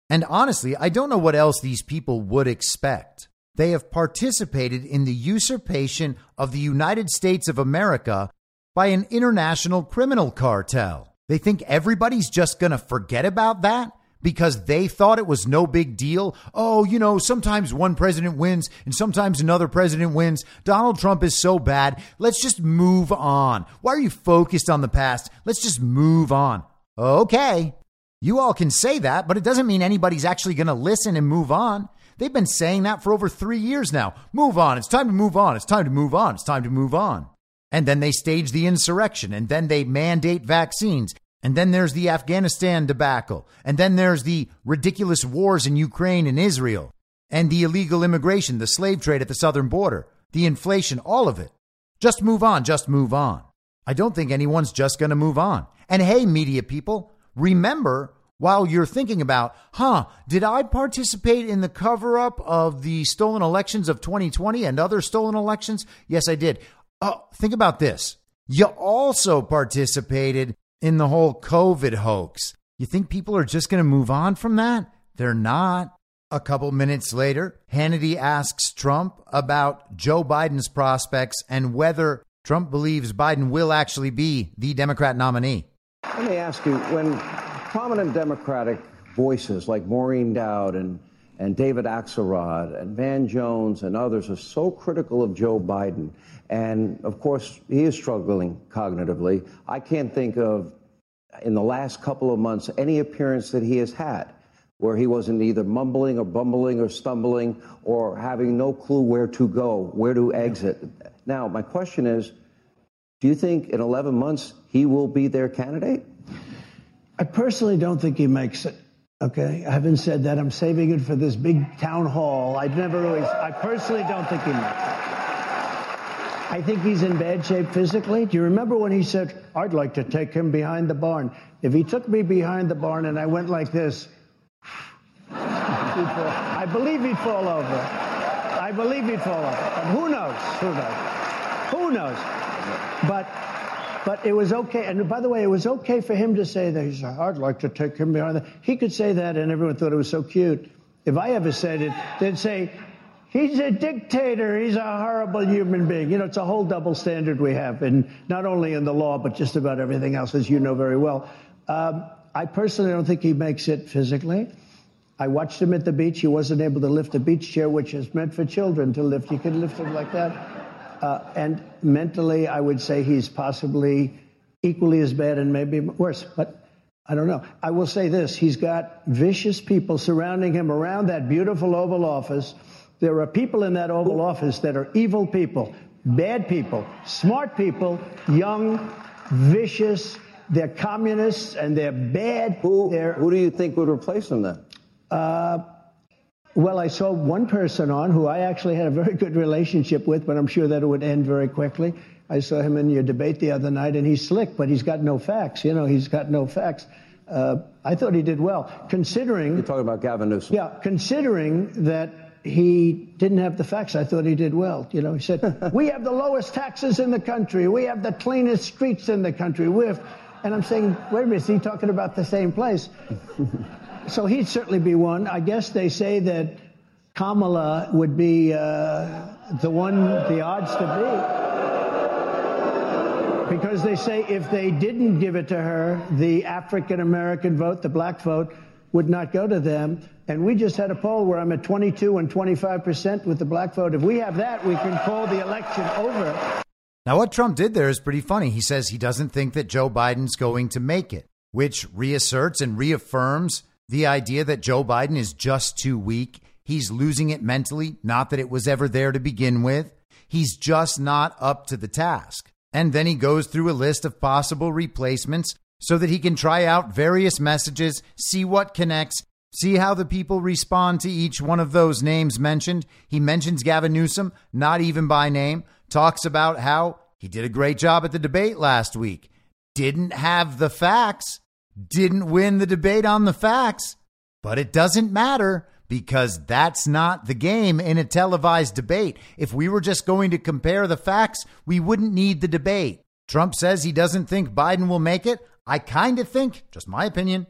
And honestly, I don't know what else these people would expect. They have participated in the usurpation of the United States of America by an international criminal cartel. They think everybody's just going to forget about that? Because they thought it was no big deal. Oh, you know, sometimes one president wins and sometimes another president wins. Donald Trump is so bad. Let's just move on. Why are you focused on the past? Let's just move on. Okay. You all can say that, but it doesn't mean anybody's actually going to listen and move on. They've been saying that for over three years now. Move on. It's time to move on. It's time to move on. It's time to move on. And then they stage the insurrection and then they mandate vaccines and then there's the Afghanistan debacle. And then there's the ridiculous wars in Ukraine and Israel. And the illegal immigration, the slave trade at the southern border, the inflation, all of it. Just move on, just move on. I don't think anyone's just going to move on. And hey, media people, remember while you're thinking about, huh, did I participate in the cover up of the stolen elections of 2020 and other stolen elections? Yes, I did. Oh, think about this. You also participated in the whole COVID hoax. You think people are just going to move on from that? They're not. A couple minutes later, Hannity asks Trump about Joe Biden's prospects and whether Trump believes Biden will actually be the Democrat nominee. Let me ask you when prominent Democratic voices like Maureen Dowd and, and David Axelrod and Van Jones and others are so critical of Joe Biden, and of course, he is struggling cognitively. I can't think of, in the last couple of months, any appearance that he has had where he wasn't either mumbling or bumbling or stumbling or having no clue where to go, where to exit. Now, my question is do you think in 11 months he will be their candidate? I personally don't think he makes it. Okay, I haven't said that. I'm saving it for this big town hall. I've never always, I personally don't think he makes it. I think he's in bad shape physically. Do you remember when he said, I'd like to take him behind the barn? If he took me behind the barn and I went like this, I believe he'd fall over. I believe he'd fall over. Who knows? Who knows? Who knows? But but it was okay. And by the way, it was okay for him to say that. He said, I'd like to take him behind the. He could say that, and everyone thought it was so cute. If I ever said it, they'd say, He's a dictator. He's a horrible human being. You know, it's a whole double standard we have, and not only in the law, but just about everything else, as you know very well. Um, I personally don't think he makes it physically. I watched him at the beach. He wasn't able to lift a beach chair, which is meant for children to lift. You can lift him like that. Uh, and mentally, I would say he's possibly equally as bad and maybe worse. But I don't know. I will say this he's got vicious people surrounding him around that beautiful Oval Office there are people in that Oval Office that are evil people, bad people, smart people, young, vicious. They're communists and they're bad. Who, they're, who do you think would replace him then? Uh, well, I saw one person on who I actually had a very good relationship with, but I'm sure that it would end very quickly. I saw him in your debate the other night, and he's slick, but he's got no facts. You know, he's got no facts. Uh, I thought he did well, considering. You're talking about Gavin Newsom. Yeah, considering that he didn't have the facts. I thought he did well. You know, he said, "We have the lowest taxes in the country. We have the cleanest streets in the country. We have," and I'm saying, "Wait a minute, is he talking about the same place?" So he'd certainly be one. I guess they say that Kamala would be uh, the one, the odds to beat. Because they say if they didn't give it to her, the African American vote, the black vote, would not go to them. And we just had a poll where I'm at 22 and 25 percent with the black vote. If we have that, we can call the election over. Now, what Trump did there is pretty funny. He says he doesn't think that Joe Biden's going to make it, which reasserts and reaffirms the idea that Joe Biden is just too weak. He's losing it mentally, not that it was ever there to begin with. He's just not up to the task. And then he goes through a list of possible replacements so that he can try out various messages, see what connects, see how the people respond to each one of those names mentioned. He mentions Gavin Newsom, not even by name, talks about how he did a great job at the debate last week, didn't have the facts, didn't win the debate on the facts, but it doesn't matter because that's not the game in a televised debate. If we were just going to compare the facts, we wouldn't need the debate. Trump says he doesn't think Biden will make it. I kind of think, just my opinion,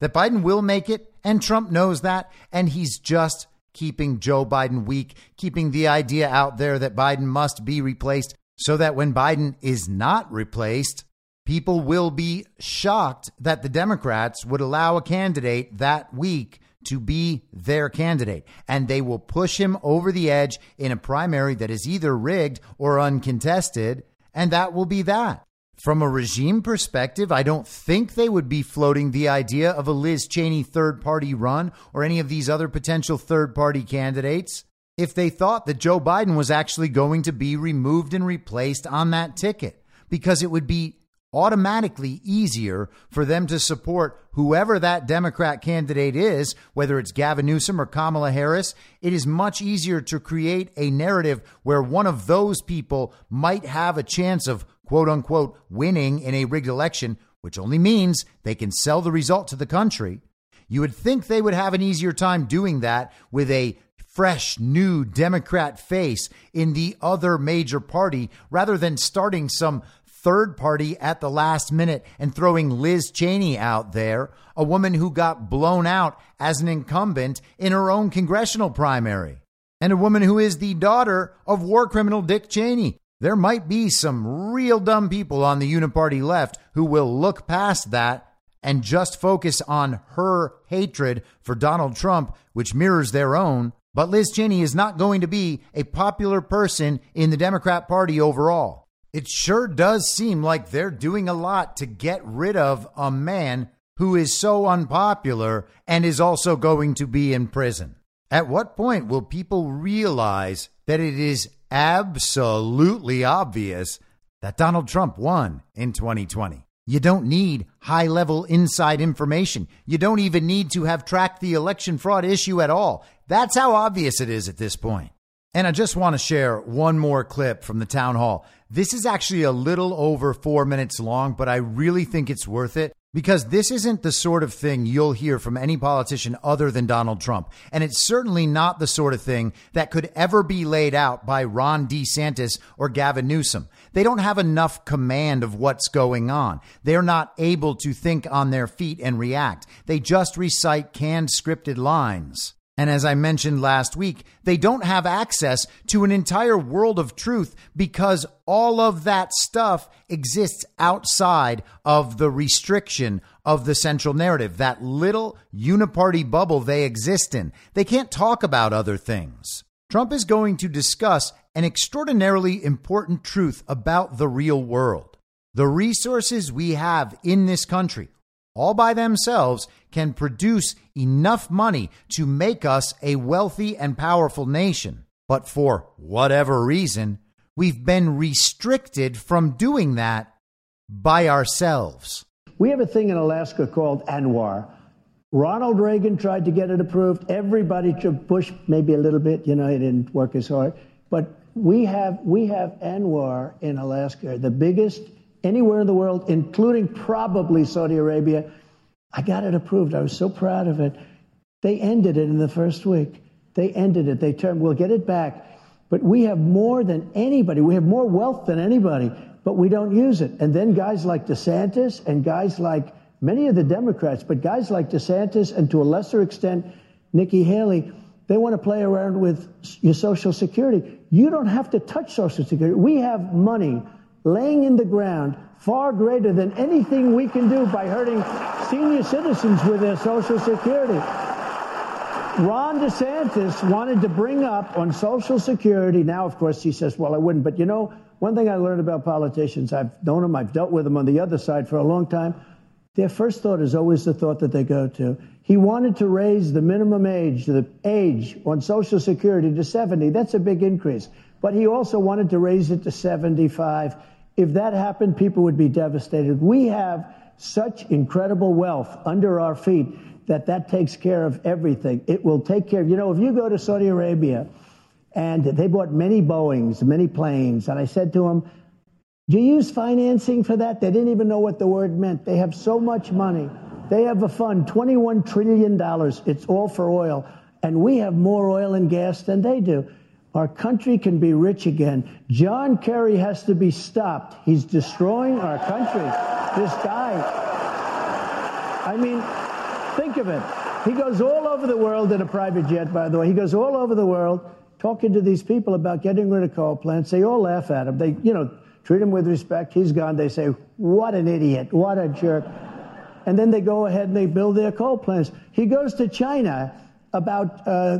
that Biden will make it, and Trump knows that, and he's just keeping Joe Biden weak, keeping the idea out there that Biden must be replaced so that when Biden is not replaced, people will be shocked that the Democrats would allow a candidate that weak to be their candidate. And they will push him over the edge in a primary that is either rigged or uncontested. And that will be that. From a regime perspective, I don't think they would be floating the idea of a Liz Cheney third party run or any of these other potential third party candidates if they thought that Joe Biden was actually going to be removed and replaced on that ticket, because it would be automatically easier for them to support whoever that Democrat candidate is, whether it's Gavin Newsom or Kamala Harris. It is much easier to create a narrative where one of those people might have a chance of quote unquote winning in a rigged election, which only means they can sell the result to the country. You would think they would have an easier time doing that with a fresh, new Democrat face in the other major party rather than starting some third party at the last minute and throwing Liz Cheney out there, a woman who got blown out as an incumbent in her own congressional primary, and a woman who is the daughter of war criminal Dick Cheney, there might be some real dumb people on the uniparty left who will look past that and just focus on her hatred for Donald Trump, which mirrors their own. But Liz Cheney is not going to be a popular person in the Democrat Party overall. It sure does seem like they're doing a lot to get rid of a man who is so unpopular and is also going to be in prison. At what point will people realize that it is absolutely obvious that Donald Trump won in 2020. You don't need high level inside information. You don't even need to have tracked the election fraud issue at all. That's how obvious it is at this point. And I just want to share one more clip from the town hall. This is actually a little over four minutes long, but I really think it's worth it because this isn't the sort of thing you'll hear from any politician other than Donald Trump. And it's certainly not the sort of thing that could ever be laid out by Ron DeSantis or Gavin Newsom. They don't have enough command of what's going on. They're not able to think on their feet and react. They just recite canned scripted lines. And as I mentioned last week, they don't have access to an entire world of truth because all of that stuff exists outside of the restriction of the central narrative, that little uniparty bubble they exist in. They can't talk about other things. Trump is going to discuss an extraordinarily important truth about the real world. The resources we have in this country, all by themselves, can produce enough money to make us a wealthy and powerful nation. But for whatever reason, we've been restricted from doing that by ourselves. We have a thing in Alaska called ANWR. Ronald Reagan tried to get it approved. Everybody, Bush maybe a little bit, you know, he didn't work as hard. But we have we have ANWR in Alaska, the biggest anywhere in the world, including probably Saudi Arabia. I got it approved. I was so proud of it. They ended it in the first week. They ended it. They turned, we'll get it back. But we have more than anybody. We have more wealth than anybody, but we don't use it. And then guys like DeSantis and guys like many of the Democrats, but guys like DeSantis and to a lesser extent, Nikki Haley, They want to play around with your Social Security. You don't have to touch Social Security. We have money laying in the ground far greater than anything we can do by hurting senior citizens with their Social Security. Ron DeSantis wanted to bring up on Social Security. Now, of course, he says, well, I wouldn't. But you know, one thing I learned about politicians, I've known them, I've dealt with them on the other side for a long time. Their first thought is always the thought that they go to. He wanted to raise the minimum age, the age on Social Security to 70. That's a big increase. But he also wanted to raise it to 75. If that happened, people would be devastated. We have such incredible wealth under our feet that that takes care of everything. It will take care of, you know, if you go to Saudi Arabia and they bought many Boeings, many planes, and I said to them, do you use financing for that? They didn't even know what the word meant. They have so much money. They have a fund, $21 trillion. It's all for oil. And we have more oil and gas than they do. Our country can be rich again. John Kerry has to be stopped. He's destroying our country. This guy. I mean, think of it. He goes all over the world in a private jet, by the way. He goes all over the world talking to these people about getting rid of coal plants. They all laugh at him. They, you know, treat him with respect. He's gone. They say, what an idiot. What a jerk. And then they go ahead and they build their coal plants. He goes to China about, uh,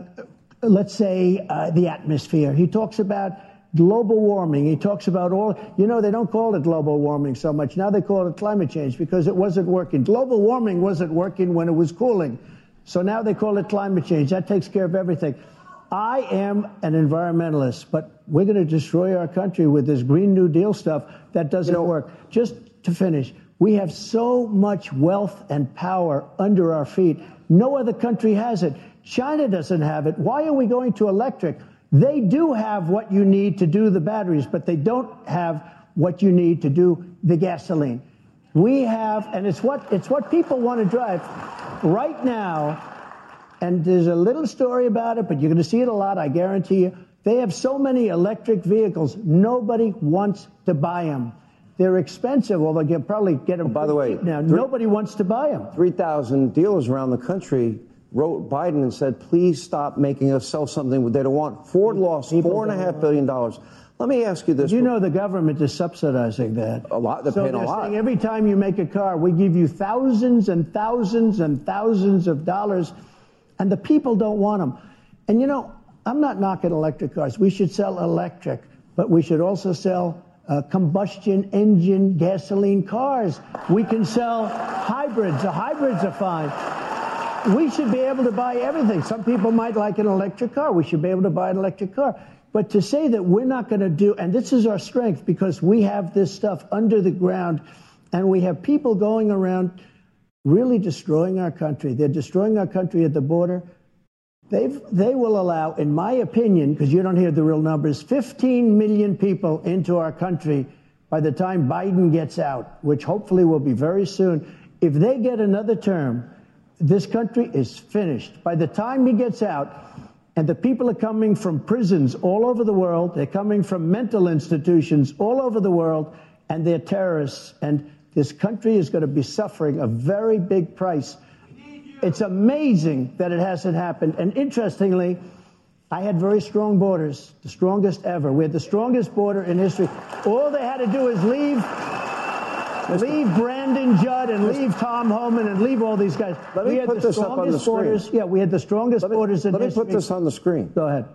let's say, uh, the atmosphere. He talks about global warming. He talks about all, you know, they don't call it global warming so much. Now they call it climate change because it wasn't working. Global warming wasn't working when it was cooling. So now they call it climate change. That takes care of everything. I am an environmentalist, but we're going to destroy our country with this Green New Deal stuff that doesn't you know, work. Just to finish, we have so much wealth and power under our feet. No other country has it. China doesn't have it. Why are we going to electric? They do have what you need to do the batteries, but they don't have what you need to do the gasoline. We have, and it's what, it's what people want to drive. Right now, and there's a little story about it, but you're going to see it a lot, I guarantee you. They have so many electric vehicles, nobody wants to buy them. They're expensive, although you probably get them. Oh, by the way, now nobody wants to buy them. Three thousand dealers around the country wrote Biden and said, "Please stop making us sell something they don't want." Ford lost four and a half billion dollars. Let me ask you this: You know the government is subsidizing that a lot. They're so paying they're a lot. Every time you make a car, we give you thousands and thousands and thousands of dollars, and the people don't want them. And you know, I'm not knocking electric cars. We should sell electric, but we should also sell uh, combustion engine gasoline cars. We can sell hybrids. The hybrids are fine. We should be able to buy everything. Some people might like an electric car. We should be able to buy an electric car. But to say that we're not going to do, and this is our strength because we have this stuff under the ground and we have people going around really destroying our country. They're destroying our country at the border. They've, they will allow, in my opinion, because you don't hear the real numbers, 15 million people into our country by the time Biden gets out, which hopefully will be very soon. If they get another term, this country is finished. By the time he gets out, and the people are coming from prisons all over the world, they're coming from mental institutions all over the world, and they're terrorists. And this country is going to be suffering a very big price it's amazing that it hasn't happened. And interestingly, I had very strong borders, the strongest ever. We had the strongest border in history. All they had to do is leave, leave Brandon Judd and leave Tom Homan and leave all these guys. Let me we had put the this up on the borders. screen. Yeah, we had the strongest let me, borders in let history. Let me put this on the screen. Go ahead.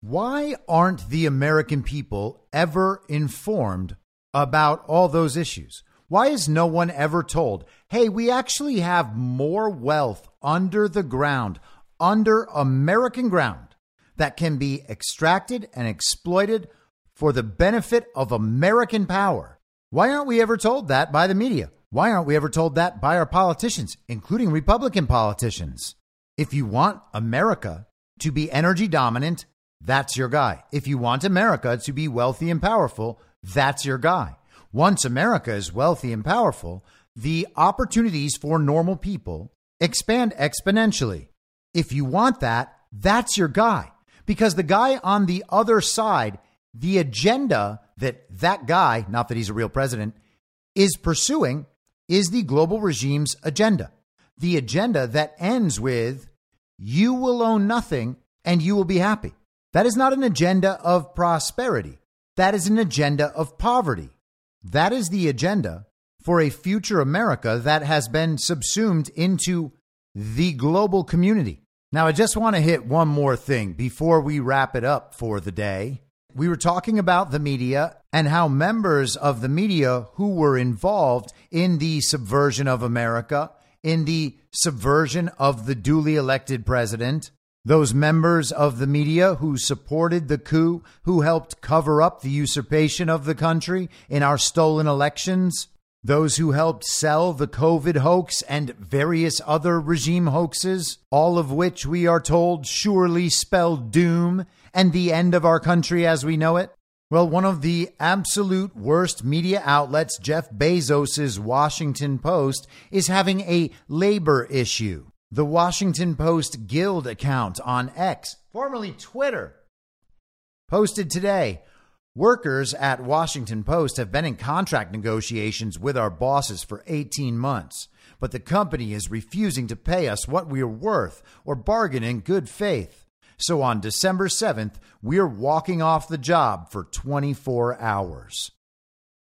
Why aren't the American people ever informed about all those issues? Why is no one ever told, hey, we actually have more wealth under the ground, under American ground, that can be extracted and exploited for the benefit of American power? Why aren't we ever told that by the media? Why aren't we ever told that by our politicians, including Republican politicians? If you want America to be energy dominant, that's your guy. If you want America to be wealthy and powerful, that's your guy. Once America is wealthy and powerful, the opportunities for normal people expand exponentially. If you want that, that's your guy. Because the guy on the other side, the agenda that that guy, not that he's a real president, is pursuing is the global regime's agenda. The agenda that ends with you will own nothing and you will be happy. That is not an agenda of prosperity. That is an agenda of poverty. That is the agenda for a future America that has been subsumed into the global community. Now, I just want to hit one more thing before we wrap it up for the day. We were talking about the media and how members of the media who were involved in the subversion of America, in the subversion of the duly elected president, those members of the media who supported the coup, who helped cover up the usurpation of the country in our stolen elections, those who helped sell the COVID hoax and various other regime hoaxes, all of which we are told surely spell doom and the end of our country as we know it? Well, one of the absolute worst media outlets, Jeff Bezos' Washington Post, is having a labor issue. The Washington Post Guild account on X, formerly Twitter, posted today Workers at Washington Post have been in contract negotiations with our bosses for 18 months, but the company is refusing to pay us what we are worth or bargain in good faith. So on December 7th, we're walking off the job for 24 hours.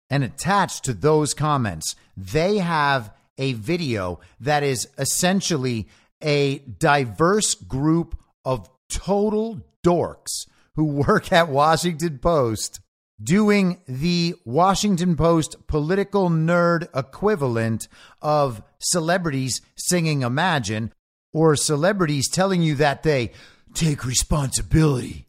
And attached to those comments, they have a video that is essentially a diverse group of total dorks who work at Washington Post doing the Washington Post political nerd equivalent of celebrities singing Imagine or celebrities telling you that they take responsibility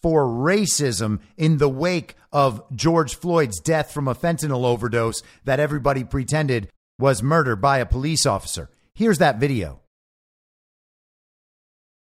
for racism in the wake of George Floyd's death from a fentanyl overdose that everybody pretended was murder by a police officer. Here's that video.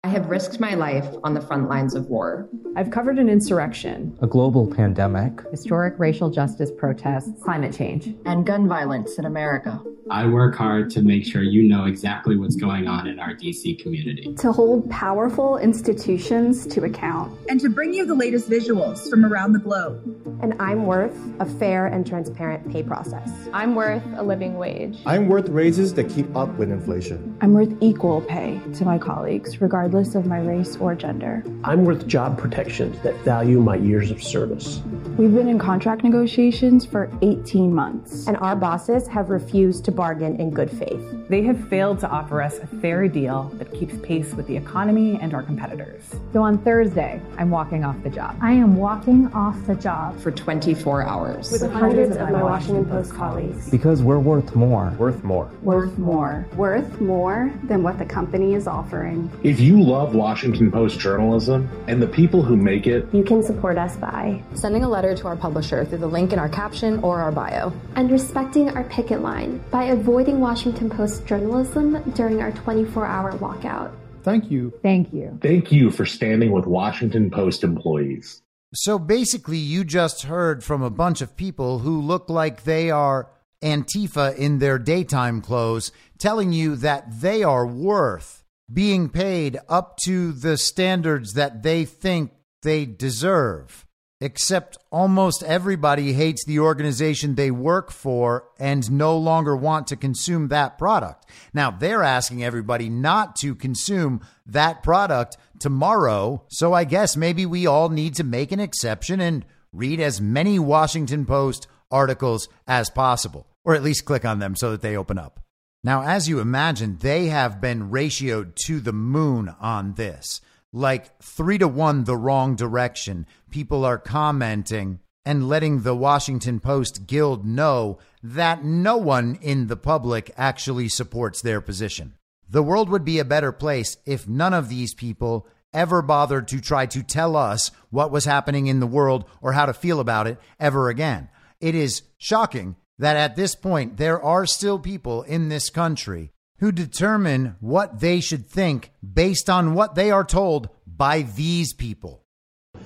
I have risked my life on the front lines of war. I've covered an insurrection, a global pandemic, historic racial justice protests, climate change, and gun violence in America. I work hard to make sure you know exactly what's going on in our DC community. To hold powerful institutions to account. And to bring you the latest visuals from around the globe. And I'm worth a fair and transparent pay process. I'm worth a living wage. I'm worth raises that keep up with inflation. I'm worth equal pay to my colleagues, regardless of my race or gender. I'm worth job protections that value my years of service. We've been in contract negotiations for 18 months. And our bosses have refused to bargain in good faith. They have failed to offer us a fair deal that keeps pace with the economy and our competitors. So on Thursday, I'm walking off the job. I am walking off the job for 24 hours with, with hundreds, hundreds of my Washington Post colleagues. Because we're worth more. Worth more. Worth more. Worth more than what the company is offering. If you love Washington Post journalism and the people who make it, you can support us by sending a letter to our publisher through the link in our caption or our bio, and respecting our picket line by avoiding Washington Post journalism during our 24 hour walkout. Thank you. Thank you. Thank you for standing with Washington Post employees. So basically, you just heard from a bunch of people who look like they are Antifa in their daytime clothes telling you that they are worth being paid up to the standards that they think they deserve. Except almost everybody hates the organization they work for and no longer want to consume that product. Now, they're asking everybody not to consume that product tomorrow. So I guess maybe we all need to make an exception and read as many Washington Post articles as possible, or at least click on them so that they open up. Now, as you imagine, they have been ratioed to the moon on this. Like three to one the wrong direction. People are commenting and letting the Washington Post Guild know that no one in the public actually supports their position. The world would be a better place if none of these people ever bothered to try to tell us what was happening in the world or how to feel about it ever again. It is shocking that at this point there are still people in this country who determine what they should think based on what they are told by these people.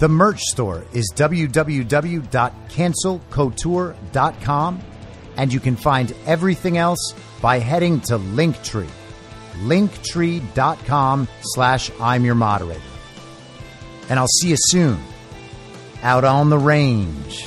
The merch store is www.cancelcouture.com, and you can find everything else by heading to Linktree. Linktree.com slash I'm your moderator. And I'll see you soon out on the range.